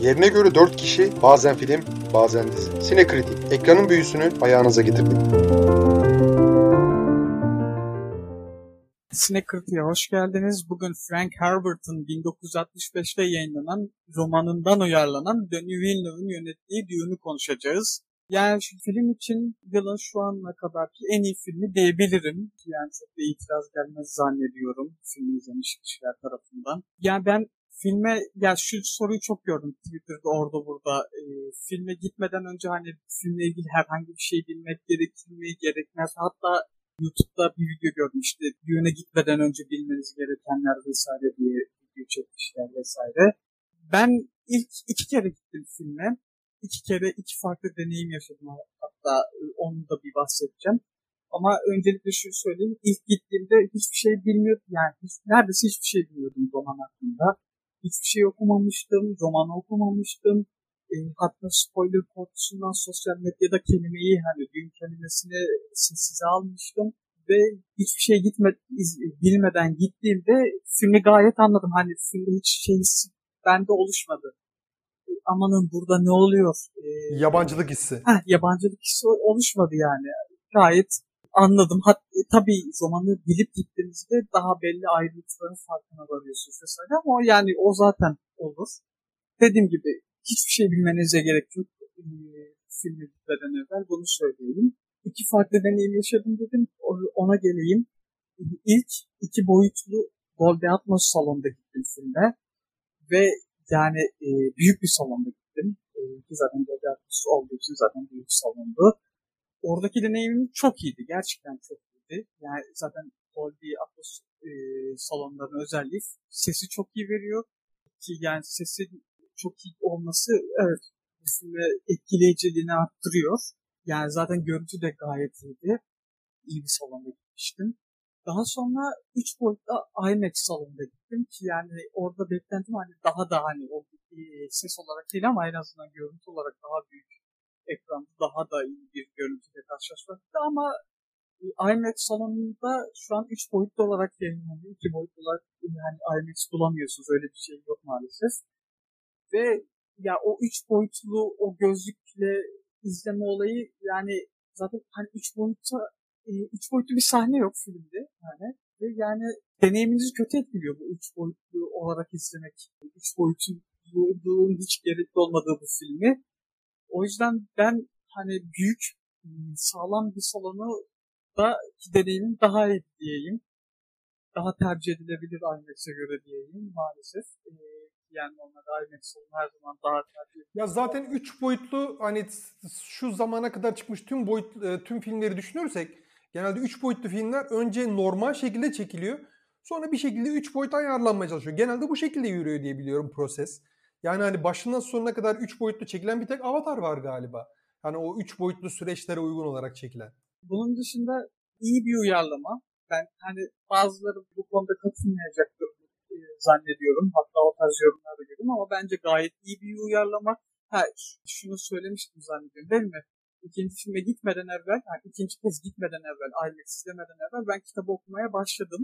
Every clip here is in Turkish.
Yerine göre 4 kişi, bazen film, bazen dizi. Sinekritik, ekranın büyüsünü ayağınıza getirdik. Sinekritik'e hoş geldiniz. Bugün Frank Herbert'ın 1965'te yayınlanan romanından uyarlanan Denis Villeneuve'ın yönettiği Dune'u konuşacağız. Yani şu film için yılın şu ana kadarki en iyi filmi diyebilirim. Yani çok da itiraz gelmez zannediyorum filmi izlemiş kişiler tarafından. Yani ben filme ya şu soruyu çok gördüm Twitter'da orada burada. E, filme gitmeden önce hani filmle ilgili herhangi bir şey bilmek gerekir mi gerekmez. Hatta YouTube'da bir video gördüm işte düğüne gitmeden önce bilmeniz gerekenler vesaire diye video çekmişler vesaire. Ben ilk iki kere gittim filme. İki kere iki farklı deneyim yaşadım hatta e, onu da bir bahsedeceğim. Ama öncelikle şunu söyleyeyim. İlk gittiğimde hiçbir şey bilmiyordum. Yani hiç, neredeyse hiçbir şey bilmiyordum roman hakkında. Hiçbir şey okumamıştım. Roman okumamıştım. E, hatta spoiler korkusundan sosyal medyada kelimeyi hani düğün kelimesini sessize almıştım. Ve hiçbir şey gitme, iz, bilmeden gittiğimde filmi gayet anladım. Hani filmde hiç şey bende oluşmadı amanın burada ne oluyor? Ee, yabancılık hissi. Heh, yabancılık hissi oluşmadı yani. Gayet anladım. Hat, e, tabii romanı bilip gittiğinizde daha belli ayrıntıların farkına varıyorsunuz vesaire ama yani o zaten olur. Dediğim gibi hiçbir şey bilmenize gerek yok. E, filme gitmeden evvel bunu söyleyeyim. İki farklı deneyim yaşadım dedim. Ona geleyim. İlk iki boyutlu Dolby Atmos salonda gittim filme. Ve yani e, büyük bir salonda gittim. E, ki zaten Dolby Atmos olduğu için zaten büyük bir salondu. Oradaki deneyimim çok iyiydi. Gerçekten çok iyiydi. Yani zaten Dolby Atmos e, salonlarının özelliği sesi çok iyi veriyor. Ki yani sesi çok iyi olması evet filme etkileyiciliğini arttırıyor. Yani zaten görüntü de gayet iyiydi. İyi bir salonda gitmiştim. Daha sonra 3 boyutlu IMAX salonunda gittim ki yani orada beklentim hani daha da hani o e, ses olarak değil ama en azından görüntü olarak daha büyük ekranda daha da iyi bir görüntüyle karşılaşmaktı ama e, IMAX salonunda şu an 3 boyutlu olarak yayınlanıyor. 2 boyutlu olarak yani IMAX bulamıyorsunuz. Öyle bir şey yok maalesef. Ve ya o 3 boyutlu o gözlükle izleme olayı yani zaten hani 3 boyutta e, üç boyutlu bir sahne yok filmde yani. Ve yani deneyiminizi kötü etkiliyor bu üç boyutlu olarak izlemek. Üç boyutluğun hiç gerekli olmadığı bu filmi. O yüzden ben hani büyük sağlam bir salonu da deneyimim daha iyi diyeyim. Daha tercih edilebilir IMAX'e göre diyeyim maalesef. Ee, yani normalde IMAX salonu her zaman daha tercih edilir. Ya zaten 3 boyutlu hani şu zamana kadar çıkmış tüm boyut tüm filmleri düşünürsek Genelde 3 boyutlu filmler önce normal şekilde çekiliyor. Sonra bir şekilde 3 boyuta ayarlanmaya çalışıyor. Genelde bu şekilde yürüyor diye biliyorum proses. Yani hani başından sonuna kadar 3 boyutlu çekilen bir tek Avatar var galiba. Hani o 3 boyutlu süreçlere uygun olarak çekilen. Bunun dışında iyi bir uyarlama. Ben hani bazıları bu konuda katılmayacaktır e, zannediyorum. Hatta o tarz yorumlarda görüyorum ama bence gayet iyi bir uyarlama. Ha, şunu söylemiştim zannediyorum değil mi? ikinci filme gitmeden evvel, yani ikinci kez gitmeden evvel, IMAX izlemeden evvel ben kitabı okumaya başladım.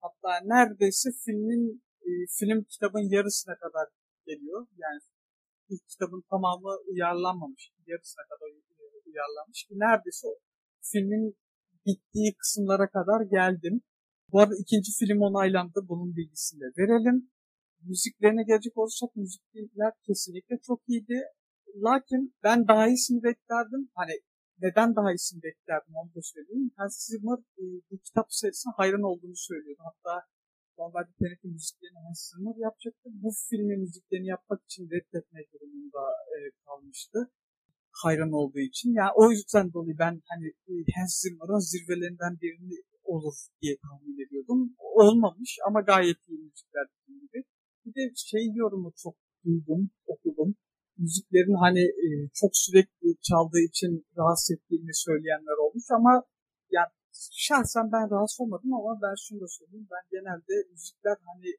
Hatta neredeyse filmin e, film kitabın yarısına kadar geliyor. Yani ilk kitabın tamamı uyarlanmamış. Yarısına kadar uyarlanmış. Neredeyse filmin bittiği kısımlara kadar geldim. Bu arada ikinci film onaylandı. Bunun bilgisini de verelim. Müziklerine gelecek olursak müzikler kesinlikle çok iyiydi. Lakin ben daha iyisini beklerdim. Hani neden daha iyisini beklerdim onu da söyleyeyim. Hans Zimmer e, bu kitap serisine hayran olduğunu söylüyordu. Hatta normalde TNT müziklerini Hans Zimmer yapacaktı. Bu filmin müziklerini yapmak için reddetmek durumunda e, kalmıştı. Hayran olduğu için. Yani o yüzden dolayı ben hani e, Hans Zimmer'ın zirvelerinden birini olur diye tahmin ediyordum. Olmamış ama gayet iyi müzikler gibi. Bir de şey yorumu çok duydum, okudum müziklerin hani e, çok sürekli çaldığı için rahatsız ettiğini söyleyenler olmuş ama yani şahsen ben rahatsız olmadım ama ben şunu da söyleyeyim. Ben genelde müzikler hani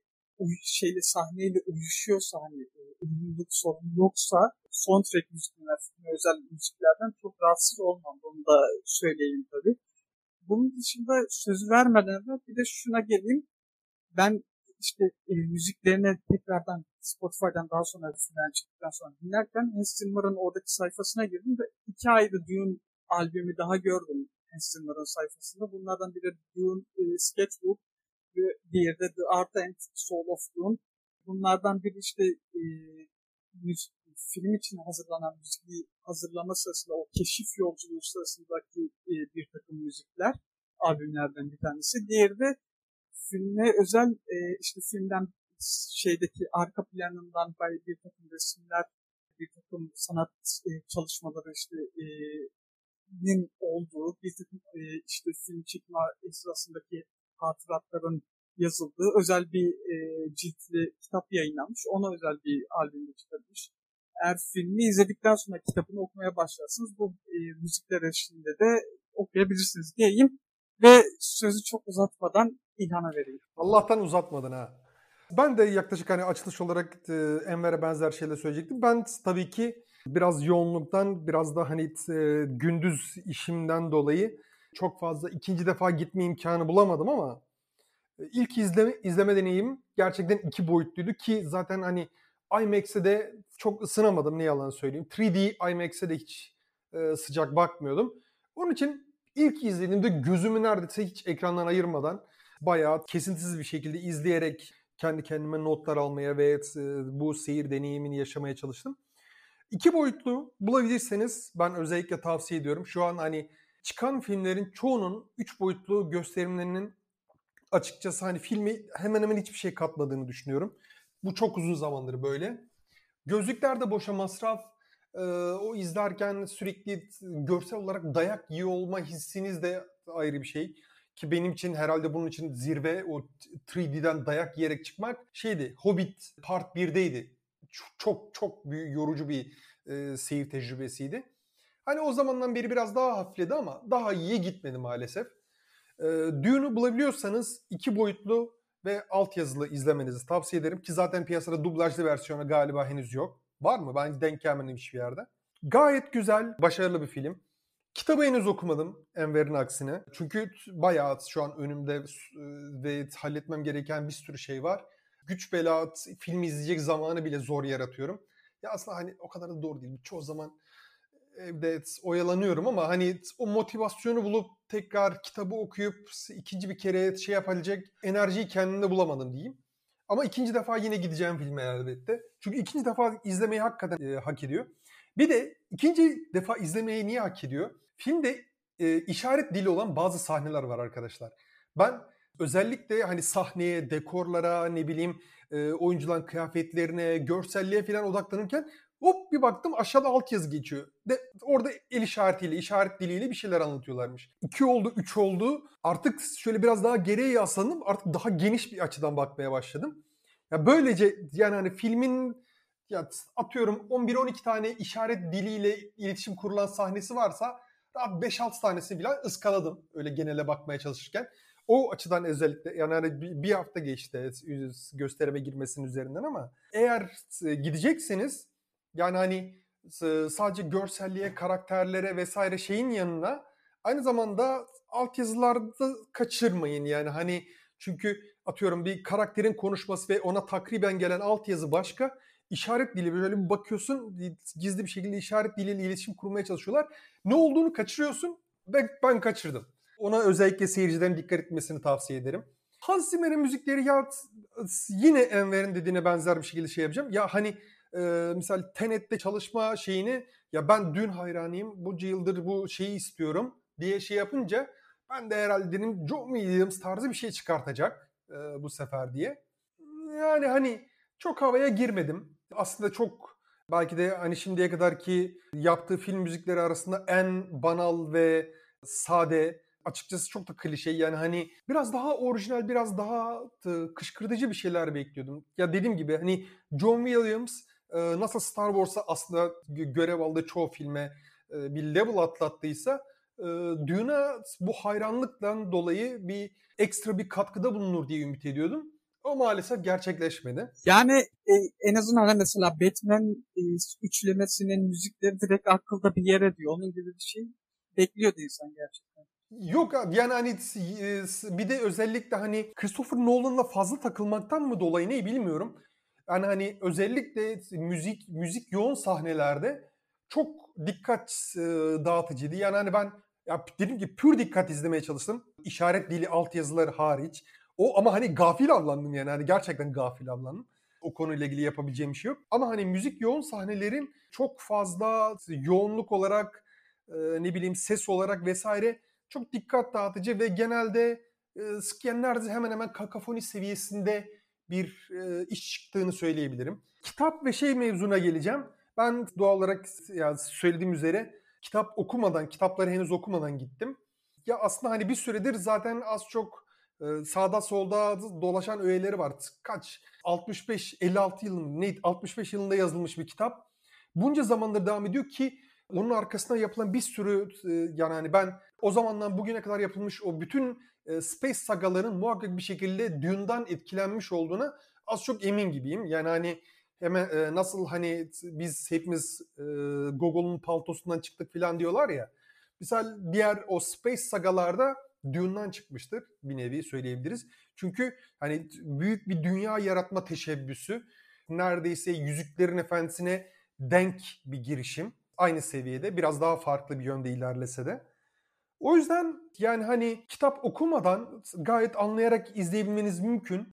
şeyle sahneyle uyuşuyorsa hani e, uyumluluk sorunu yoksa soundtrack müzikler, özel müziklerden çok rahatsız olmam. Bunu da söyleyeyim tabii. Bunun dışında sözü vermeden de bir de şuna geleyim. Ben işte e, müziklerine tekrardan Spotify'dan daha sonra final çıktıktan sonra dinlerken Hans Zimmer'ın oradaki sayfasına girdim ve iki ayrı Dune albümü daha gördüm Hans Zimmer'ın sayfasında. Bunlardan biri Dune e, Sketchbook ve diğeri de The Art and Soul of Dune. Bunlardan biri işte e, müzik, film için hazırlanan müziği hazırlama sırasında o keşif yolculuğu sırasındaki e, bir takım müzikler albümlerden bir tanesi. Diğeri de filme özel e, işte filmden şeydeki arka planından bir takım resimler, bir takım sanat e, çalışmaları işte e, nin olduğu bir takım e, işte film çekme esnasındaki hatıratların yazıldığı özel bir e, ciltli kitap yayınlanmış. Ona özel bir albümde çıkarılmış. Eğer filmi izledikten sonra kitabını okumaya başlarsınız bu e, müzikler eşliğinde de okuyabilirsiniz diyeyim. Ve sözü çok uzatmadan İlhan'a vereyim. Allah'tan uzatmadın ha. Ben de yaklaşık hani açılış olarak e, Enver'e benzer şeyler söyleyecektim. Ben tabii ki biraz yoğunluktan, biraz da hani e, gündüz işimden dolayı çok fazla ikinci defa gitme imkanı bulamadım ama e, ilk izleme, izleme deneyim gerçekten iki boyutluydu ki zaten hani IMAX'e de çok ısınamadım ne yalan söyleyeyim. 3D IMAX'e de hiç e, sıcak bakmıyordum. Onun için ilk izlediğimde gözümü neredeyse hiç ekrandan ayırmadan bayağı kesintisiz bir şekilde izleyerek kendi kendime notlar almaya ve e, bu seyir deneyimini yaşamaya çalıştım. İki boyutlu bulabilirseniz ben özellikle tavsiye ediyorum. Şu an hani çıkan filmlerin çoğunun üç boyutlu gösterimlerinin açıkçası hani filmi hemen hemen hiçbir şey katmadığını düşünüyorum. Bu çok uzun zamandır böyle. Gözlükler de boşa masraf. Ee, o izlerken sürekli görsel olarak dayak yiyor olma hissiniz de ayrı bir şey. Ki benim için herhalde bunun için zirve o 3D'den dayak yiyerek çıkmak şeydi. Hobbit Part 1'deydi. Çok çok büyük, yorucu bir e, seyir tecrübesiydi. Hani o zamandan beri biraz daha hafifledi ama daha iyiye gitmedi maalesef. E, Dune'u bulabiliyorsanız iki boyutlu ve altyazılı izlemenizi tavsiye ederim. Ki zaten piyasada dublajlı versiyonu galiba henüz yok. Var mı? Ben denk gelmedim hiçbir yerde. Gayet güzel, başarılı bir film. Kitabı henüz okumadım Enver'in aksine. Çünkü bayağı şu an önümde ve halletmem gereken bir sürü şey var. Güç bela film izleyecek zamanı bile zor yaratıyorum. Ya aslında hani o kadar da doğru değil. Çoğu zaman evde oyalanıyorum ama hani o motivasyonu bulup tekrar kitabı okuyup ikinci bir kere şey yapabilecek enerjiyi kendimde bulamadım diyeyim. Ama ikinci defa yine gideceğim filme elbette. Çünkü ikinci defa izlemeyi hakikaten e, hak ediyor. Bir de ikinci defa izlemeyi niye hak ediyor? Filmde e, işaret dili olan bazı sahneler var arkadaşlar. Ben özellikle hani sahneye, dekorlara, ne bileyim e, oyuncuların kıyafetlerine, görselliğe falan odaklanırken hop bir baktım aşağıda altyazı geçiyor. De, orada el işaretiyle, işaret diliyle bir şeyler anlatıyorlarmış. İki oldu, üç oldu. Artık şöyle biraz daha geriye yaslandım. Artık daha geniş bir açıdan bakmaya başladım. Ya böylece yani hani filmin ya atıyorum 11-12 tane işaret diliyle iletişim kurulan sahnesi varsa rahat 5-6 tanesini bile ıskaladım öyle genele bakmaya çalışırken. O açıdan özellikle yani hani bir hafta geçti gösterime girmesinin üzerinden ama eğer gidecekseniz yani hani sadece görselliğe, karakterlere vesaire şeyin yanına aynı zamanda altyazılarda kaçırmayın yani hani çünkü atıyorum bir karakterin konuşması ve ona takriben gelen altyazı başka işaret dili böyle bir bakıyorsun gizli bir şekilde işaret diliyle iletişim kurmaya çalışıyorlar. Ne olduğunu kaçırıyorsun ve ben kaçırdım. Ona özellikle seyircilerin dikkat etmesini tavsiye ederim. Hans Zimmer'in müzikleri ya yine Enver'in dediğine benzer bir şekilde şey yapacağım. Ya hani e, misal Tenet'te çalışma şeyini ya ben dün hayranıyım bu yıldır bu şeyi istiyorum diye şey yapınca ben de herhalde dedim John Williams tarzı bir şey çıkartacak e, bu sefer diye. Yani hani çok havaya girmedim. Aslında çok belki de hani şimdiye kadar ki yaptığı film müzikleri arasında en banal ve sade açıkçası çok da klişe yani hani biraz daha orijinal biraz daha kışkırtıcı bir şeyler bekliyordum. Ya dediğim gibi hani John Williams nasıl Star Wars'a aslında görev aldığı çoğu filme bir level atlattıysa Dune'a bu hayranlıktan dolayı bir ekstra bir katkıda bulunur diye ümit ediyordum. O maalesef gerçekleşmedi. Yani e, en azından hani mesela Batman e, üçlemesinin müzikleri direkt akılda bir yer ediyor. Onun gibi bir şey bekliyordu insan gerçekten. Yok abi yani hani e, bir de özellikle hani Christopher Nolan'la fazla takılmaktan mı dolayı ne bilmiyorum. Yani hani özellikle müzik müzik yoğun sahnelerde çok dikkat e, dağıtıcıydı. Yani hani ben ya dedim ki pür dikkat izlemeye çalıştım. İşaret dili altyazıları hariç. O ama hani gafil avlandım yani. Hani gerçekten gafil avlandım. O konuyla ilgili yapabileceğim bir şey yok. Ama hani müzik yoğun sahnelerin çok fazla yoğunluk olarak e, ne bileyim ses olarak vesaire çok dikkat dağıtıcı ve genelde e, neredeyse hemen hemen kakafoni seviyesinde bir e, iş çıktığını söyleyebilirim. Kitap ve şey mevzuna geleceğim. Ben doğal olarak ya söylediğim üzere kitap okumadan, kitapları henüz okumadan gittim. Ya aslında hani bir süredir zaten az çok e, sağda solda dolaşan öğeleri var. Kaç? 65 56 yılında ne 65 yılında yazılmış bir kitap. Bunca zamandır devam ediyor ki onun arkasında yapılan bir sürü e, yani hani ben o zamandan bugüne kadar yapılmış o bütün e, space sagaların muhakkak bir şekilde Dune'dan etkilenmiş olduğuna az çok emin gibiyim. Yani hani hemen e, nasıl hani biz hepimiz e, Google'un paltosundan çıktık falan diyorlar ya. Misal diğer o space sagalarda Dune'dan çıkmıştır bir nevi söyleyebiliriz. Çünkü hani büyük bir dünya yaratma teşebbüsü neredeyse Yüzüklerin Efendisi'ne denk bir girişim. Aynı seviyede biraz daha farklı bir yönde ilerlese de. O yüzden yani hani kitap okumadan gayet anlayarak izleyebilmeniz mümkün.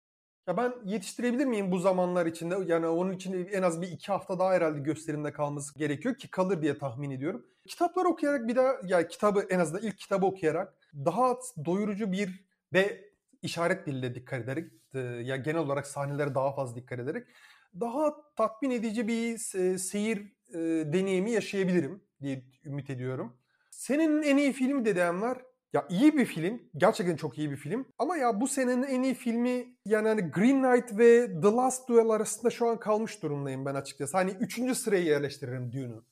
Ya ben yetiştirebilir miyim bu zamanlar içinde? Yani onun için en az bir iki hafta daha herhalde gösterimde kalması gerekiyor ki kalır diye tahmin ediyorum. Kitaplar okuyarak bir daha ya kitabı en azından ilk kitabı okuyarak daha doyurucu bir ve işaret diliyle dikkat ederek ya genel olarak sahnelere daha fazla dikkat ederek daha tatmin edici bir seyir deneyimi yaşayabilirim diye ümit ediyorum. Senin en iyi filmi dediğin var. Ya iyi bir film. Gerçekten çok iyi bir film. Ama ya bu senenin en iyi filmi yani hani Green Knight ve The Last Duel arasında şu an kalmış durumdayım ben açıkçası. Hani üçüncü sıraya yerleştiririm Dune'u.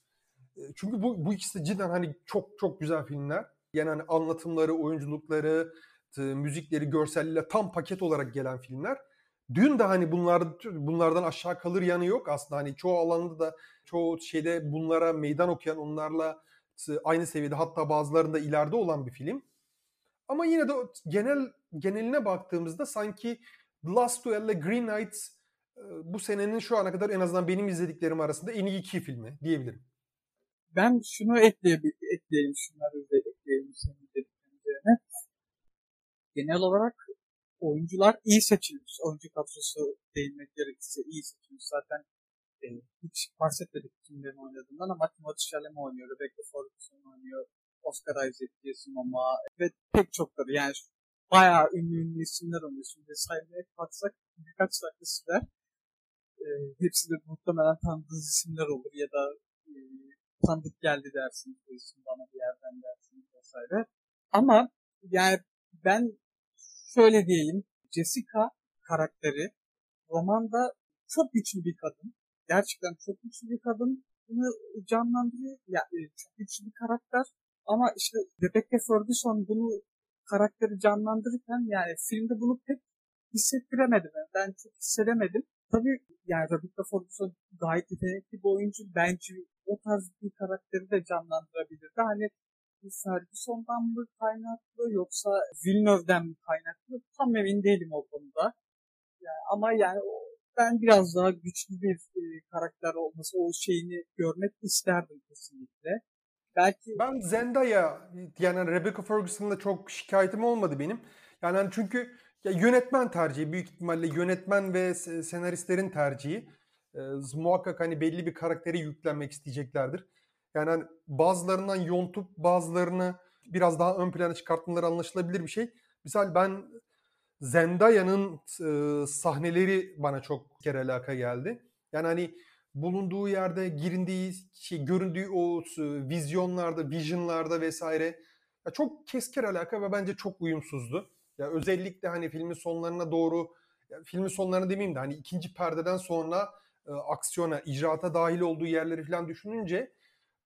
E, çünkü bu, bu ikisi de cidden hani çok çok güzel filmler. Yani hani anlatımları, oyunculukları, müzikleri, görselliğiyle tam paket olarak gelen filmler. Dün de hani bunlar, bunlardan aşağı kalır yanı yok aslında. Hani çoğu alanda da çoğu şeyde bunlara meydan okuyan onlarla aynı seviyede hatta bazılarında ileride olan bir film. Ama yine de genel geneline baktığımızda sanki The Last Duel ile Green Knight bu senenin şu ana kadar en azından benim izlediklerim arasında en iyi iki filmi diyebilirim. Ben şunu ekleyebilirim, ekleyeyim şunları da ekleyeyim senin dediklerine. Genel olarak oyuncular iyi seçilmiş. Oyuncu kadrosu değinmek gerekirse iyi seçilmiş. Zaten e, hiç bahsetmedik kimlerin oynadığından ama Timothée Chalamet oynuyor, Rebecca Ferguson oynuyor, Oscar Isaac, Jason Momoa ve pek çokları yani bayağı ünlü ünlü isimler oluyor. Şimdi saymaya kalksak birkaç dakika sürer. E, hepsi de muhtemelen tanıdığınız isimler olur ya da e, tanıdık geldi dersiniz bu isim bana bir yerden dersiniz vesaire. Ama yani ben şöyle diyeyim Jessica karakteri romanda çok güçlü bir kadın. Gerçekten çok güçlü bir kadın bunu canlandırıyor. Yani e, çok güçlü bir karakter. Ama işte Rebecca Ferguson bunu karakteri canlandırırken yani filmde bunu pek hissettiremedim. Ben çok hissedemedim. Tabii yani Rebecca Ferguson gayet yetenekli bir oyuncu. Bence o tarz bir karakteri de canlandırabilirdi. Hani Ferguson'dan mı kaynaklı yoksa Villeneuve'den mi kaynaklı tam emin değilim o konuda. Yani, ama yani ben biraz daha güçlü bir e, karakter olması, o şeyini görmek isterdim kesinlikle. Belki ben Zendaya yani Rebecca Ferguson'la çok şikayetim olmadı benim. Yani hani çünkü ya yönetmen tercihi büyük ihtimalle yönetmen ve senaristlerin tercihi. E, muhakkak hani belli bir karakteri yüklenmek isteyeceklerdir. Yani hani bazılarından yontup bazılarını biraz daha ön plana çıkartmaları anlaşılabilir bir şey. Misal ben Zendaya'nın e, sahneleri bana çok kere alaka geldi. Yani hani bulunduğu yerde girindiği şey göründüğü o vizyonlarda, visionlarda vesaire ya çok keskin alaka ve bence çok uyumsuzdu. Ya özellikle hani filmin sonlarına doğru filmin sonlarına demeyeyim de hani ikinci perdeden sonra e, aksiyona, icraata dahil olduğu yerleri falan düşününce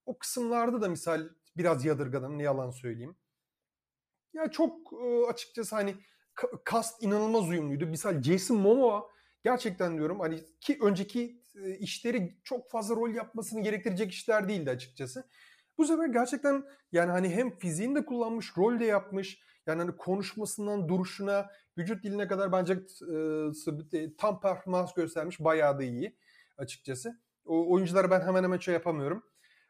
o kısımlarda da misal biraz yadırgadım ne yalan söyleyeyim. Ya çok e, açıkçası hani kast inanılmaz uyumluydu. Misal Jason Momoa gerçekten diyorum hani ki önceki e, işleri çok fazla rol yapmasını gerektirecek işler değildi açıkçası. Bu sefer gerçekten yani hani hem fiziğini de kullanmış, rol de yapmış. Yani hani konuşmasından duruşuna, vücut diline kadar bence e, tam performans göstermiş. Bayağı da iyi açıkçası. O oyuncuları ben hemen hemen şey yapamıyorum.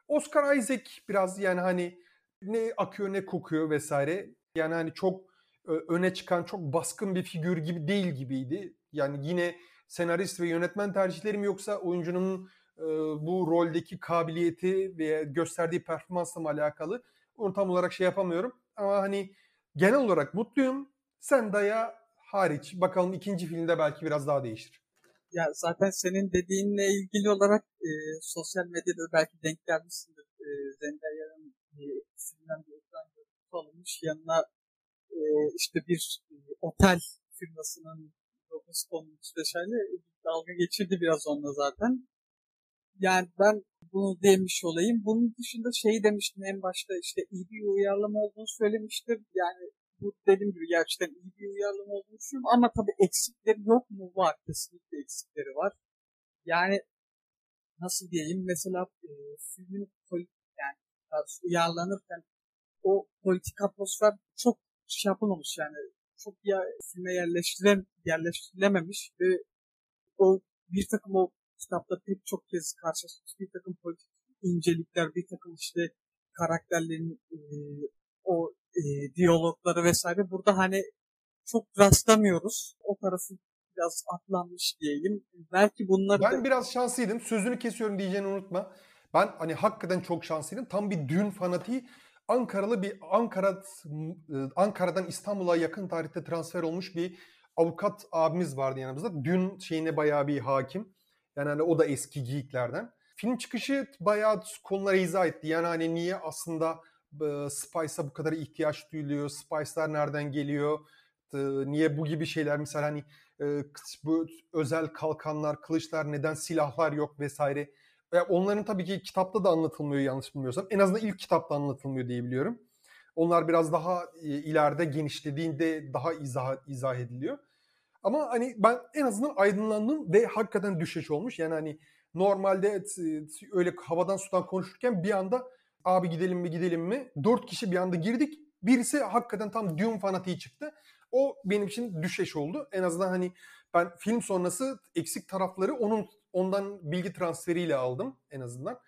Oscar Isaac biraz yani hani ne akıyor ne kokuyor vesaire. Yani hani çok öne çıkan çok baskın bir figür gibi değil gibiydi. Yani yine senarist ve yönetmen tercihlerim yoksa oyuncunun e, bu roldeki kabiliyeti ve gösterdiği performansla mı alakalı onu tam olarak şey yapamıyorum. Ama hani genel olarak mutluyum. Sen daya hariç bakalım ikinci filmde belki biraz daha değişir. Ya zaten senin dediğinle ilgili olarak e, sosyal medyada belki denk gelmişsindir. E, Zendaya'nın e, filmden bir ekran görüntüsü alınmış. Yanına işte bir e, otel firmasının logosu konmuş vesaire dalga geçirdi biraz onunla zaten. Yani ben bunu demiş olayım. Bunun dışında şey demiştim en başta işte iyi bir uyarlama olduğunu söylemiştim. Yani bu dediğim gibi gerçekten iyi bir uyarlama olduğunu düşünüyorum. Ama tabii eksikleri yok mu? Var. Kesinlikle eksikleri var. Yani nasıl diyeyim mesela e, filmin yani uyarlanırken o politik atmosfer çok şey yapılmamış yani çok ya filme yerleştiren yerleştirilememiş ve o bir takım o kitapta pek çok kez karşılaşmış bir takım politik incelikler, bir takım işte karakterlerin e, o e, diyalogları vesaire burada hani çok rastlamıyoruz. O tarafı biraz atlanmış diyeyim. Belki bunları Ben da... biraz şanslıydım. Sözünü kesiyorum diyeceğini unutma. Ben hani hakikaten çok şanslıydım. Tam bir dün fanatiği Ankaralı bir Ankara Ankara'dan İstanbul'a yakın tarihte transfer olmuş bir avukat abimiz vardı yanımızda. Dün şeyine bayağı bir hakim. Yani hani o da eski geeklerden. Film çıkışı bayağı konulara izah etti. Yani hani niye aslında e, Spice'a bu kadar ihtiyaç duyuluyor? Spice'lar nereden geliyor? E, niye bu gibi şeyler mesela hani e, bu özel kalkanlar, kılıçlar neden silahlar yok vesaire. Ve onların tabii ki kitapta da anlatılmıyor yanlış bilmiyorsam. En azından ilk kitapta anlatılmıyor diye biliyorum. Onlar biraz daha ileride genişlediğinde daha izah, izah ediliyor. Ama hani ben en azından aydınlandım ve hakikaten düşeş olmuş. Yani hani normalde öyle havadan sudan konuşurken bir anda abi gidelim mi gidelim mi? Dört kişi bir anda girdik. Birisi hakikaten tam Dune fanatiği çıktı. O benim için düşeş oldu. En azından hani ben film sonrası eksik tarafları onun ondan bilgi transferiyle aldım en azından.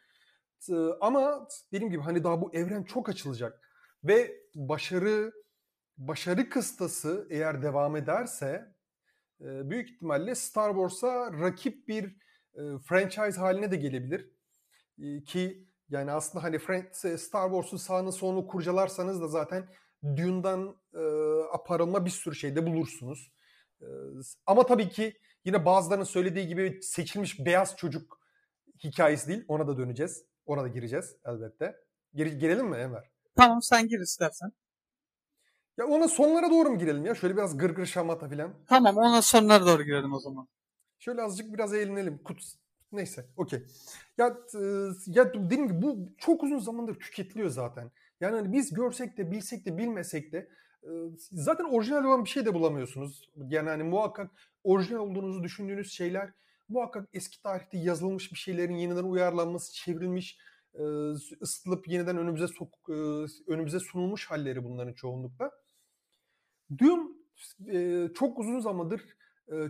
Ama dediğim gibi hani daha bu evren çok açılacak ve başarı başarı kıstası eğer devam ederse büyük ihtimalle Star Wars'a rakip bir franchise haline de gelebilir. Ki yani aslında hani Star Wars'un sağını solunu kurcalarsanız da zaten Dune'dan aparılma bir sürü şeyde bulursunuz. Ama tabii ki yine bazılarının söylediği gibi seçilmiş beyaz çocuk hikayesi değil. Ona da döneceğiz. Ona da gireceğiz elbette. Gir, girelim mi Enver? Tamam sen gir istersen. Ya ona sonlara doğru mu girelim ya? Şöyle biraz gırgır şamata filan. Tamam ona sonlara doğru girelim o zaman. Şöyle azıcık biraz eğlenelim. Kut neyse okey. Ya ya dediğim gibi bu çok uzun zamandır tüketiliyor zaten. Yani hani biz görsek de bilsek de bilmesek de zaten orijinal olan bir şey de bulamıyorsunuz. Yani hani muhakkak orijinal olduğunuzu düşündüğünüz şeyler muhakkak eski tarihte yazılmış bir şeylerin yeniden uyarlanması, çevrilmiş, ısıtılıp yeniden önümüze sok, önümüze sunulmuş halleri bunların çoğunlukla. Dune çok uzun zamandır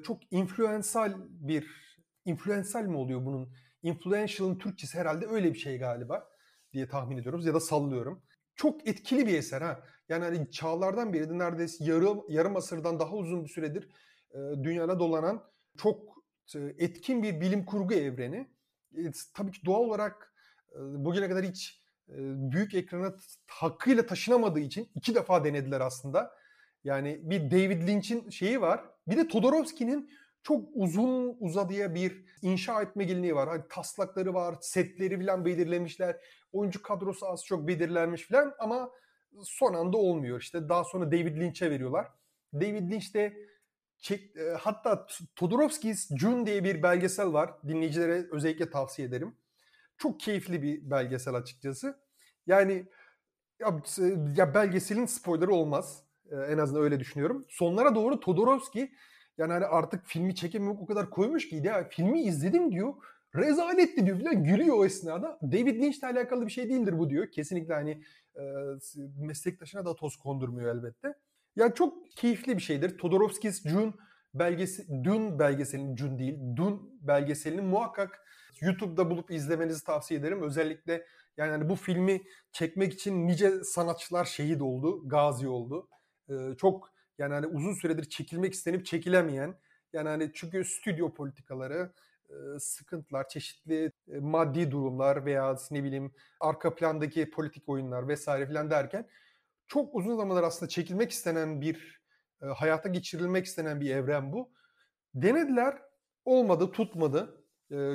çok influensal bir influensal mi oluyor bunun? Influential'ın Türkçesi herhalde öyle bir şey galiba diye tahmin ediyoruz ya da sallıyorum. Çok etkili bir eser ha. Yani hani çağlardan beri neredeyse yarım, yarım asırdan daha uzun bir süredir e, dünyada dolanan çok e, etkin bir bilim kurgu evreni. E, tabii ki doğal olarak e, bugüne kadar hiç e, büyük ekrana hakkıyla taşınamadığı için iki defa denediler aslında. Yani bir David Lynch'in şeyi var. Bir de Todorovski'nin çok uzun uzadıya bir inşa etme geleneği var. Hani taslakları var, setleri falan belirlemişler. Oyuncu kadrosu az çok belirlenmiş falan ama son anda olmuyor. İşte daha sonra David Lynch'e veriyorlar. David Lynch de çek, e, hatta Todorovski's June diye bir belgesel var. Dinleyicilere özellikle tavsiye ederim. Çok keyifli bir belgesel açıkçası. Yani ya, ya belgeselin spoilerı olmaz. Ee, en azından öyle düşünüyorum. Sonlara doğru Todorovski yani hani artık filmi çekemiyor o kadar koymuş ki ya filmi izledim diyor. Rezaletti diyor falan gülüyor o esnada. David Lynch'le alakalı bir şey değildir bu diyor. Kesinlikle hani e, meslektaşına da toz kondurmuyor elbette. Yani çok keyifli bir şeydir. Todorovskis June belgesi, Dune belgeselinin, June değil, Dune belgeselini muhakkak YouTube'da bulup izlemenizi tavsiye ederim. Özellikle yani hani bu filmi çekmek için nice sanatçılar şehit oldu, gazi oldu. Ee, çok yani hani uzun süredir çekilmek istenip çekilemeyen yani hani çünkü stüdyo politikaları, sıkıntılar, çeşitli maddi durumlar veya ne bileyim arka plandaki politik oyunlar vesaire filan derken çok uzun zamanlar aslında çekilmek istenen bir hayata geçirilmek istenen bir evren bu. Denediler, olmadı, tutmadı.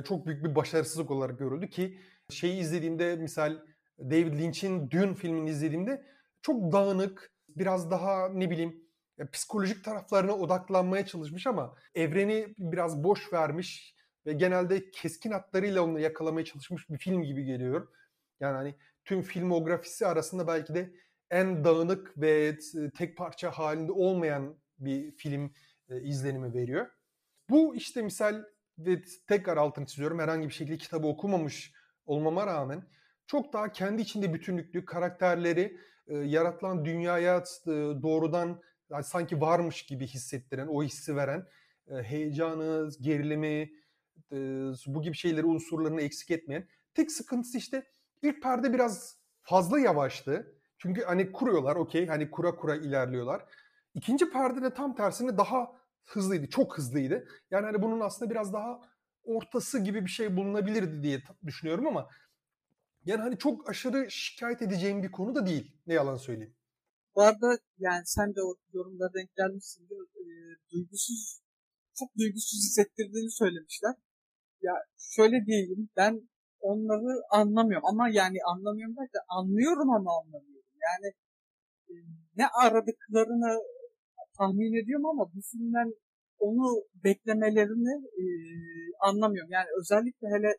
çok büyük bir başarısızlık olarak görüldü ki şeyi izlediğimde misal David Lynch'in Dune filmini izlediğimde çok dağınık, biraz daha ne bileyim psikolojik taraflarına odaklanmaya çalışmış ama evreni biraz boş vermiş ve genelde keskin hatlarıyla onu yakalamaya çalışmış bir film gibi geliyor. Yani hani tüm filmografisi arasında belki de en dağınık ve tek parça halinde olmayan bir film e, izlenimi veriyor. Bu işte misal ve tekrar altını çiziyorum herhangi bir şekilde kitabı okumamış olmama rağmen çok daha kendi içinde bütünlüklü karakterleri e, yaratılan dünyaya e, doğrudan yani sanki varmış gibi hissettiren, o hissi veren e, heyecanı, gerilimi, bu gibi şeyleri unsurlarını eksik etmeyen. Tek sıkıntısı işte ilk perde biraz fazla yavaştı. Çünkü hani kuruyorlar okey hani kura kura ilerliyorlar. İkinci perde de tam tersine daha hızlıydı. Çok hızlıydı. Yani hani bunun aslında biraz daha ortası gibi bir şey bulunabilirdi diye düşünüyorum ama yani hani çok aşırı şikayet edeceğim bir konu da değil. Ne yalan söyleyeyim. Bu arada yani sen de o yorumlara denk gelmişsindir. E, duygusuz, çok duygusuz hissettirdiğini söylemişler. Ya şöyle diyeyim ben onları anlamıyorum ama yani anlamıyorum derken anlıyorum ama anlamıyorum. Yani e, ne aradıklarını tahmin ediyorum ama bu filmden onu beklemelerini e, anlamıyorum. Yani özellikle hele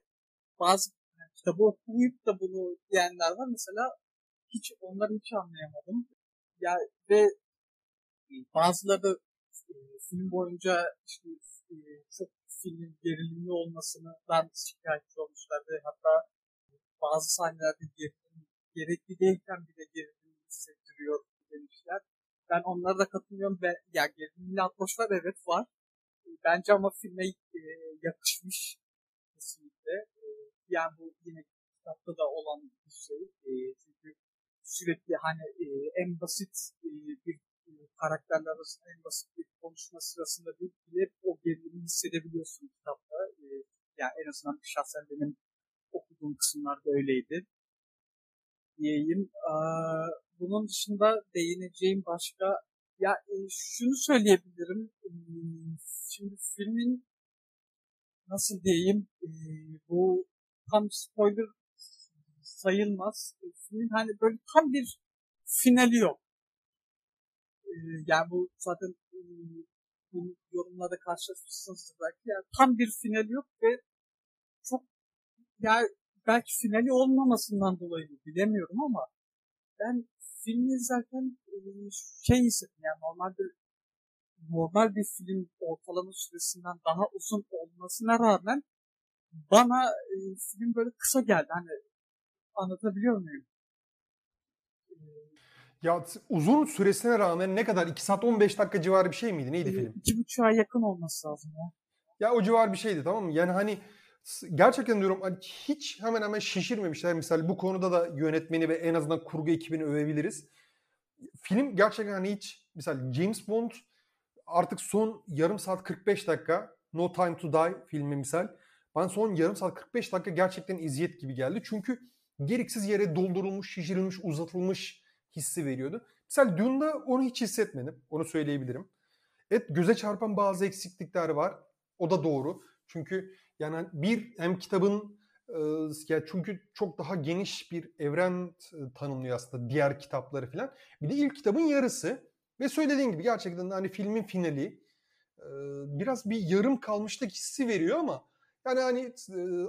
bazı kitabı okuyup da bunu diyenler var. Mesela hiç onları hiç anlayamadım. Ya ve e, bazıları e, film boyunca işte e, çok filmin gerilimli olmasından şikayetçi olmuşlar ve hatta bazı sahnelerde gerilim gerekli değilken bile gerilim hissettiriyor demişler. Ben onlara da katılıyorum. ve ya gerilimli atmosfer evet var. Bence ama filme e, yakışmış kesinlikle. E, yani bu yine kitapta da olan bir şey. E, çünkü sürekli hani e, en basit e, bir karakterler arasında en basit bir konuşma sırasında bile o gerilimi hissedebiliyorsun kitapta. E, yani en azından şahsen benim okuduğum kısımlarda öyleydi. Diyeyim. E, bunun dışında değineceğim başka ya e, şunu söyleyebilirim. E, şimdi filmin nasıl diyeyim e, bu tam spoiler sayılmaz. E, filmin hani böyle tam bir finali yok. E, yani bu zaten e, bu yorumlarda karşılaşmışsınız belki. Yani tam bir finali yok ve çok yani belki finali olmamasından dolayı bilemiyorum ama ben filmi izlerken e, şey hissettim yani normalde normal bir film ortalama süresinden daha uzun olmasına rağmen bana e, film böyle kısa geldi. Hani anlatabiliyor muyum? Ya uzun süresine rağmen ne kadar 2 saat 15 dakika civarı bir şey miydi? Neydi e, film? 2,5'a yakın olması lazım ya. Ya o civar bir şeydi tamam mı? Yani hani gerçekten diyorum hani hiç hemen hemen şişirmemişler. Mesela bu konuda da yönetmeni ve en azından kurgu ekibini övebiliriz. Film gerçekten hani hiç mesela James Bond artık son yarım saat 45 dakika No Time to Die filmi misal. Ben son yarım saat 45 dakika gerçekten iziyet gibi geldi. Çünkü gereksiz yere doldurulmuş, şişirilmiş, uzatılmış hissi veriyordu. Mesela Dune'da onu hiç hissetmedim. Onu söyleyebilirim. Evet göze çarpan bazı eksiklikler var. O da doğru. Çünkü yani bir hem kitabın ya çünkü çok daha geniş bir evren tanımlıyor aslında diğer kitapları falan. Bir de ilk kitabın yarısı ve söylediğin gibi gerçekten hani filmin finali biraz bir yarım kalmışlık hissi veriyor ama yani hani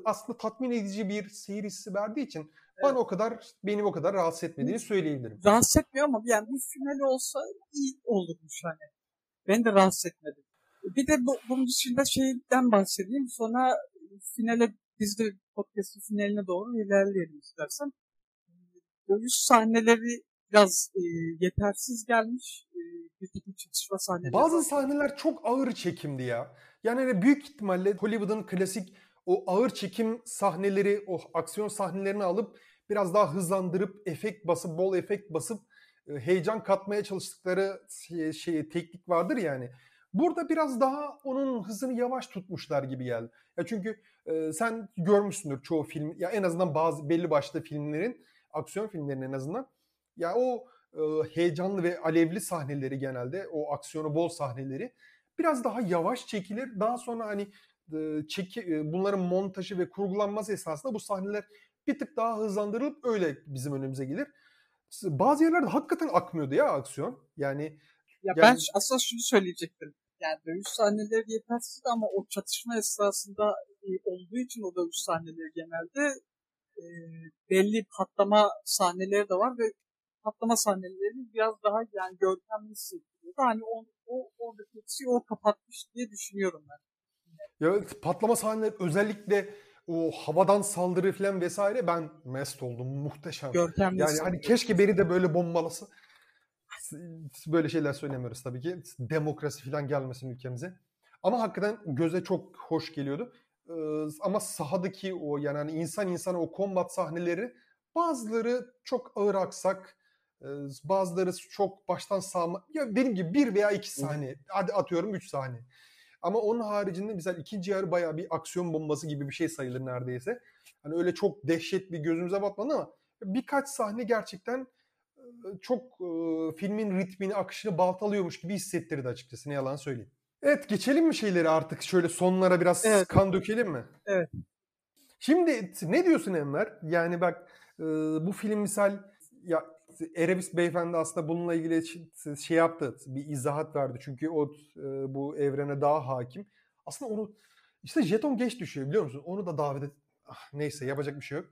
aslında tatmin edici bir seyir hissi verdiği için. Bana o kadar benim o kadar rahatsız etmediğini söyleyebilirim. Rahatsız etmiyor ama yani bir finali olsa iyi olurmuş hani. Ben de rahatsız etmedim. Bir de bu, bunun dışında şeyden bahsedeyim. Sonra finale biz de podcast'ın finaline doğru ilerleyelim istersen. Dövüş sahneleri biraz e, yetersiz gelmiş. E, bir takım çatışma sahneleri. Bazı var. sahneler çok ağır çekimdi ya. Yani hani büyük ihtimalle Hollywood'un klasik o ağır çekim sahneleri, o aksiyon sahnelerini alıp biraz daha hızlandırıp efekt basıp, bol efekt basıp e, heyecan katmaya çalıştıkları şey, şey teknik vardır yani. Burada biraz daha onun hızını yavaş tutmuşlar gibi geldi. Ya çünkü e, sen görmüşsündür çoğu film ya en azından bazı belli başlı filmlerin aksiyon filmlerin en azından ya o e, heyecanlı ve alevli sahneleri genelde o aksiyonu bol sahneleri biraz daha yavaş çekilir. Daha sonra hani çeki, bunların montajı ve kurgulanması esnasında bu sahneler bir tık daha hızlandırılıp öyle bizim önümüze gelir. Bazı yerlerde hakikaten akmıyordu ya aksiyon. Yani Ya Yani- ben aslında şunu söyleyecektim. Yani dövüş sahneleri yetersiz ama o çatışma esnasında e, olduğu için o dövüş sahneleri genelde e, belli patlama sahneleri de var ve patlama sahneleri biraz daha yani görkemli hissettiriyordu. Hani o, o oradaki eksiği o kapatmış diye düşünüyorum ben. Ya patlama sahneleri özellikle o havadan saldırı falan vesaire ben mest oldum. Muhteşem. Görkemli Yani hani keşke beni de böyle bombalasa. Böyle şeyler söylemiyoruz tabii ki. Demokrasi falan gelmesin ülkemize. Ama hakikaten göze çok hoş geliyordu. Ee, ama sahadaki o yani hani insan insana o kombat sahneleri bazıları çok ağır aksak. e, Bazıları çok baştan sağma. Ya dediğim gibi bir veya iki sahne. Hadi atıyorum üç sahne. Ama onun haricinde mesela ikinci yarı bayağı bir aksiyon bombası gibi bir şey sayılır neredeyse. Hani öyle çok dehşet bir gözümüze batmadı ama birkaç sahne gerçekten e, çok e, filmin ritmini, akışını baltalıyormuş gibi hissettirdi açıkçası. Ne yalan söyleyeyim. Evet geçelim mi şeyleri artık şöyle sonlara biraz Evet. kan dökelim mi? Evet. Şimdi ne diyorsun Enver? Yani bak e, bu film misal ya Erebus beyefendi aslında bununla ilgili şey yaptı. Bir izahat verdi. Çünkü o e, bu evrene daha hakim. Aslında onu işte jeton geç düşüyor biliyor musun? Onu da davet et. Ah, neyse yapacak bir şey yok.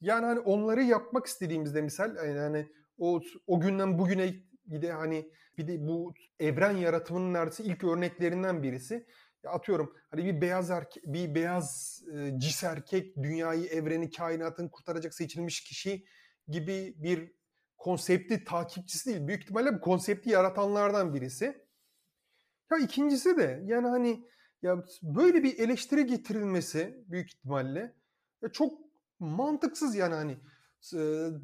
Yani hani onları yapmak istediğimizde misal yani o o günden bugüne gide hani bir de bu evren yaratımının neredeyse ilk örneklerinden birisi. Ya atıyorum hani bir beyaz erke bir beyaz e, cis erkek dünyayı, evreni, kainatın kurtaracak seçilmiş kişi gibi bir konsepti takipçisi değil. Büyük ihtimalle bu konsepti yaratanlardan birisi. Ya ikincisi de yani hani ya böyle bir eleştiri getirilmesi büyük ihtimalle ya çok mantıksız yani hani e,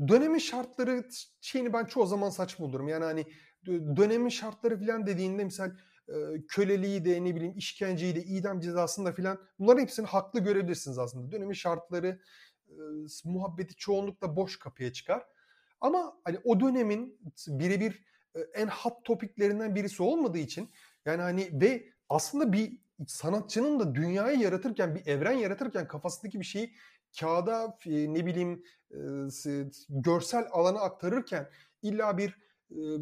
dönemin şartları şeyini ben çoğu zaman saçma bulurum. Yani hani dö- dönemin şartları falan dediğinde misal e, köleliği de ne bileyim işkenceyi de idam cezasını da filan bunların hepsini haklı görebilirsiniz aslında. Dönemin şartları e, muhabbeti çoğunlukla boş kapıya çıkar. Ama hani o dönemin birebir e, en hot topiklerinden birisi olmadığı için yani hani ve aslında bir sanatçının da dünyayı yaratırken bir evren yaratırken kafasındaki bir şeyi kağıda e, ne bileyim e, görsel alana aktarırken illa bir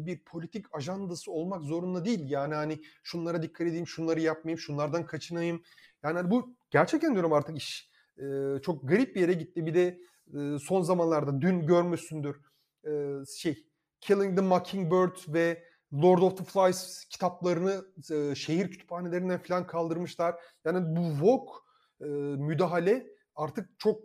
bir politik ajandası olmak zorunda değil. Yani hani şunlara dikkat edeyim, şunları yapmayayım, şunlardan kaçınayım. Yani hani bu gerçekten diyorum artık iş çok garip bir yere gitti. Bir de son zamanlarda dün görmüşsündür e, şey Killing the Mockingbird ve Lord of the Flies kitaplarını e, şehir kütüphanelerinden falan kaldırmışlar. Yani bu Vogue e, müdahale artık çok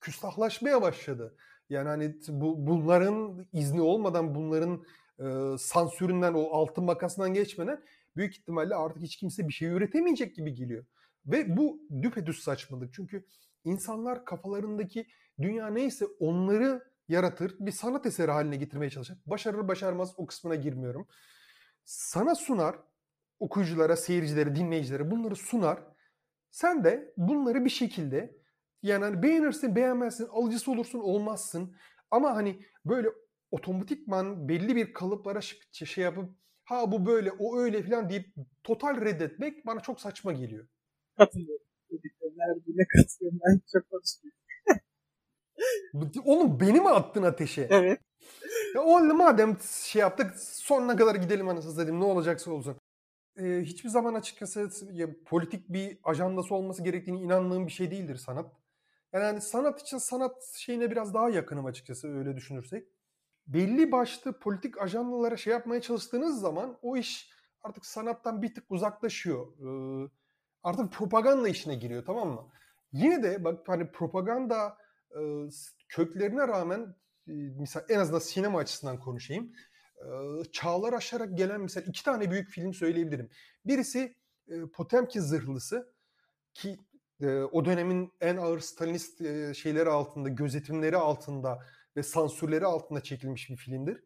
küstahlaşmaya başladı. Yani hani bu bunların izni olmadan bunların e, sansüründen o altın makasından geçmeden büyük ihtimalle artık hiç kimse bir şey üretemeyecek gibi geliyor. Ve bu düpedüz saçmalık. Çünkü insanlar kafalarındaki dünya neyse onları yaratır, bir sanat eseri haline getirmeye çalışır. Başarır başarmaz o kısmına girmiyorum. Sana sunar, okuyuculara, seyircilere, dinleyicilere bunları sunar. Sen de bunları bir şekilde yani hani beğenirsin, beğenmezsin, alıcısı olursun, olmazsın. Ama hani böyle otomatikman belli bir kalıplara şey yapıp ha bu böyle, o öyle falan deyip total reddetmek bana çok saçma geliyor. Katılıyorum. Dediklerine katılıyorum. Ben çok konuşmuyorum. Oğlum beni mi attın ateşe? Evet. Ya o halde madem şey yaptık sonuna kadar gidelim anasını dedim ne olacaksa olsun. Ee, hiçbir zaman açıkçası ya, politik bir ajandası olması gerektiğini inandığım bir şey değildir sanat. Yani hani sanat için sanat şeyine biraz daha yakınım açıkçası öyle düşünürsek. Belli başlı politik ajandalara şey yapmaya çalıştığınız zaman o iş artık sanattan bir tık uzaklaşıyor. Ee, artık propaganda işine giriyor tamam mı? yine de bak hani propaganda köklerine rağmen mesela en azından sinema açısından konuşayım. Çağlar aşarak gelen mesela iki tane büyük film söyleyebilirim. Birisi Potemkin Zırhlısı ki o dönemin en ağır Stalinist şeyleri altında, gözetimleri altında ve sansürleri altında çekilmiş bir filmdir.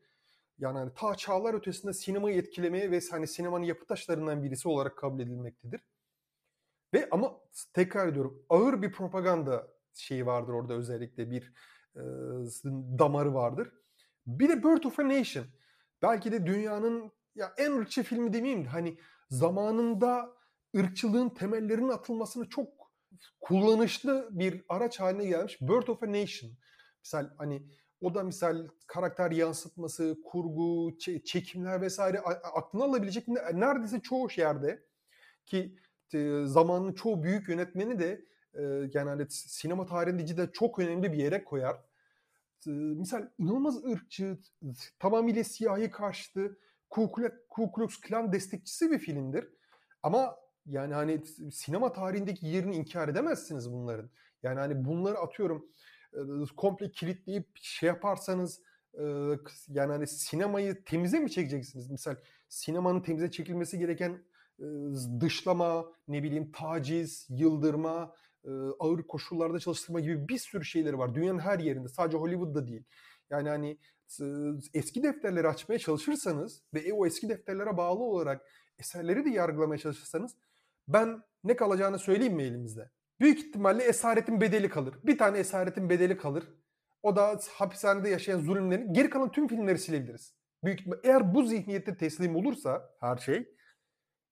Yani hani ta çağlar ötesinde sinemayı etkilemeye ve hani sinemanın yapı taşlarından birisi olarak kabul edilmektedir. Ve ama tekrar ediyorum ağır bir propaganda şeyi vardır orada özellikle bir e, damarı vardır. Bir de Birth of a Nation. Belki de dünyanın ya en ırkçı filmi demeyeyim de hani zamanında ırkçılığın temellerinin atılmasını çok kullanışlı bir araç haline gelmiş Birth of a Nation. Misal hani o da misal karakter yansıtması, kurgu, çekimler vesaire aklına alabilecek neredeyse çoğu yerde ki zamanın çoğu büyük yönetmeni de e, yani hani sinema tarihinde de çok önemli bir yere koyar. E, misal inanılmaz ırkçı, tamamıyla siyahi karşıtı, Ku Klux Klan destekçisi bir filmdir. Ama yani hani sinema tarihindeki yerini inkar edemezsiniz bunların. Yani hani bunları atıyorum komple kilitleyip şey yaparsanız yani hani sinemayı temize mi çekeceksiniz? Misal sinemanın temize çekilmesi gereken dışlama, ne bileyim taciz, yıldırma, ağır koşullarda çalıştırma gibi bir sürü şeyleri var. Dünyanın her yerinde sadece Hollywood'da değil. Yani hani eski defterleri açmaya çalışırsanız ve o eski defterlere bağlı olarak eserleri de yargılamaya çalışırsanız ben ne kalacağını söyleyeyim mi elimizde? Büyük ihtimalle esaretin bedeli kalır. Bir tane esaretin bedeli kalır. O da hapishanede yaşayan zulümlerin geri kalan tüm filmleri silebiliriz. Büyük eğer bu zihniyette teslim olursa her şey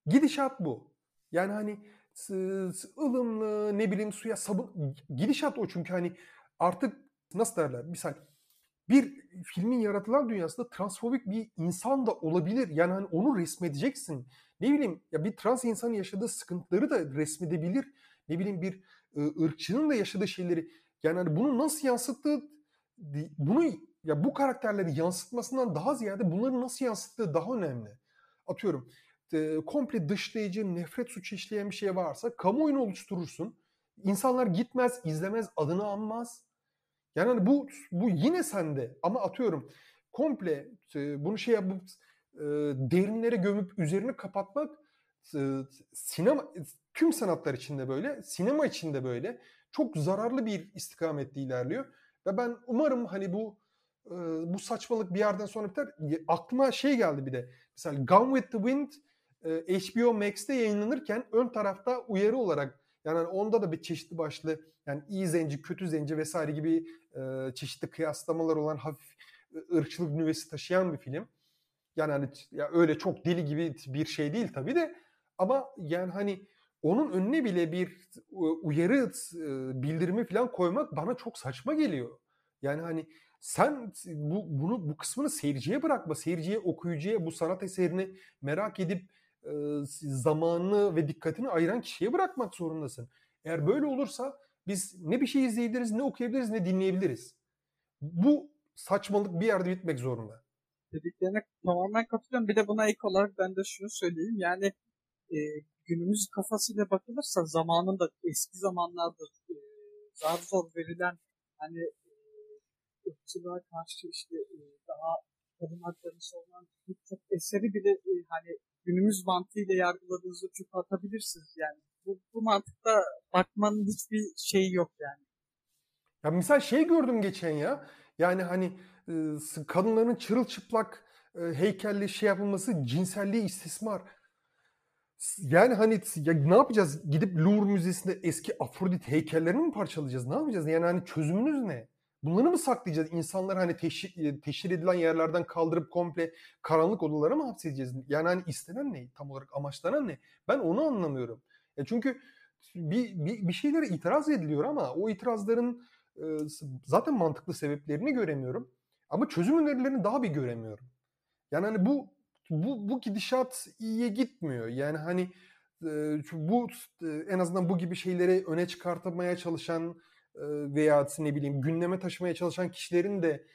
gidişat bu. Yani hani ılımlı ne bileyim suya sabun gidişat o çünkü hani artık nasıl derler misal bir filmin yaratılan dünyasında transfobik bir insan da olabilir. Yani hani onu resmedeceksin. Ne bileyim ya bir trans insanın yaşadığı sıkıntıları da resmedebilir. Ne bileyim bir ı, ırkçının da yaşadığı şeyleri. Yani hani bunu nasıl yansıttığı bunu ya bu karakterleri yansıtmasından daha ziyade bunları nasıl yansıttığı daha önemli. Atıyorum komple dışlayıcı, nefret suçu işleyen bir şey varsa kamuoyunu oluşturursun. İnsanlar gitmez, izlemez, adını anmaz. Yani hani bu bu yine sende ama atıyorum komple bunu şey yapıp e, derinlere gömüp üzerini kapatmak sinema tüm sanatlar içinde böyle, sinema içinde böyle çok zararlı bir istikamette ilerliyor. Ve ben umarım hani bu bu saçmalık bir yerden sonra biter. Aklıma şey geldi bir de. Mesela Gone with the Wind e, HBO Max'te yayınlanırken ön tarafta uyarı olarak yani hani onda da bir çeşitli başlı yani iyi zenci, kötü zenci vesaire gibi e, çeşitli kıyaslamalar olan hafif ırkçılık nüvesi taşıyan bir film. Yani hani ya öyle çok deli gibi bir şey değil tabii de ama yani hani onun önüne bile bir uyarı bildirimi falan koymak bana çok saçma geliyor. Yani hani sen bu bunu bu kısmını seyirciye bırakma. Seyirciye, okuyucuya bu sanat eserini merak edip zamanını ve dikkatini ayıran kişiye bırakmak zorundasın. Eğer böyle olursa biz ne bir şey izleyebiliriz, ne okuyabiliriz, ne dinleyebiliriz. Bu saçmalık bir yerde bitmek zorunda. Dediklerine tamamen katılıyorum. Bir de buna ek olarak ben de şunu söyleyeyim. Yani e, günümüz kafasıyla bakılırsa zamanında eski zamanlarda e, zar zor verilen hani e, ırkçılığa karşı işte e, daha kadın haklarını savunan birçok eseri bile e, hani günümüz mantığıyla yargıladığınızda çöpe atabilirsiniz yani. Bu, bu mantıkta bakmanın hiçbir şeyi yok yani. Ya misal şey gördüm geçen ya. Yani hani e, kadınların çırılçıplak e, heykelli şey yapılması cinselliği istismar. Yani hani ya ne yapacağız? Gidip Louvre Müzesi'nde eski Afrodit heykellerini mi parçalayacağız? Ne yapacağız? Yani hani çözümünüz ne? Bunları mı saklayacağız? İnsanlar hani teşhir, e, teşhir edilen yerlerden kaldırıp komple karanlık odalara mı hapsedeceğiz? Yani hani istenen ne? Tam olarak amaçlanan ne? Ben onu anlamıyorum. Ya çünkü bir, bir, bir şeylere itiraz ediliyor ama o itirazların e, zaten mantıklı sebeplerini göremiyorum. Ama çözüm önerilerini daha bir göremiyorum. Yani hani bu bu, bu gidişat iyiye gitmiyor. Yani hani e, bu e, en azından bu gibi şeyleri öne çıkartmaya çalışan veya ne bileyim gündeme taşımaya çalışan kişilerin de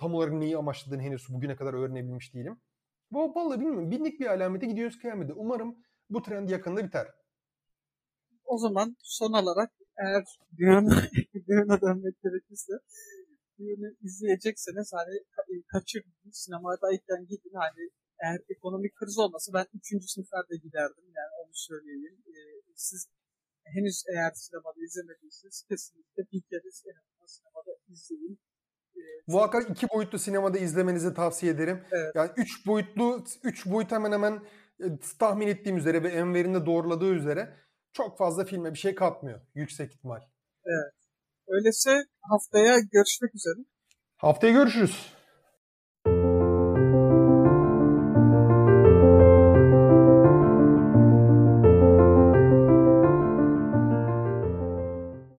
tam olarak neyi amaçladığını henüz bugüne kadar öğrenebilmiş değilim. Bu vallahi bilmiyorum. Binlik bir alamete gidiyoruz kıyamete. Umarım bu trend yakında biter. O zaman son olarak eğer Dune'a, Dune'a dönmek gerekirse Dune'u izleyecekseniz hani ka- kaçırmayın. Sinemadayken gidin hani eğer ekonomik kriz olmasa ben 3. sınıflarda giderdim yani onu söyleyeyim. Ee, siz henüz eğer sinemada izlemediyseniz kesinlikle bir kere en azından sinemada izleyin. Ee, Muhakkak iki boyutlu sinemada izlemenizi tavsiye ederim. Evet. Yani üç boyutlu, üç boyut hemen hemen e, tahmin ettiğim üzere ve Enver'in de doğruladığı üzere çok fazla filme bir şey katmıyor yüksek ihtimal. Öyleyse haftaya görüşmek üzere. Haftaya görüşürüz.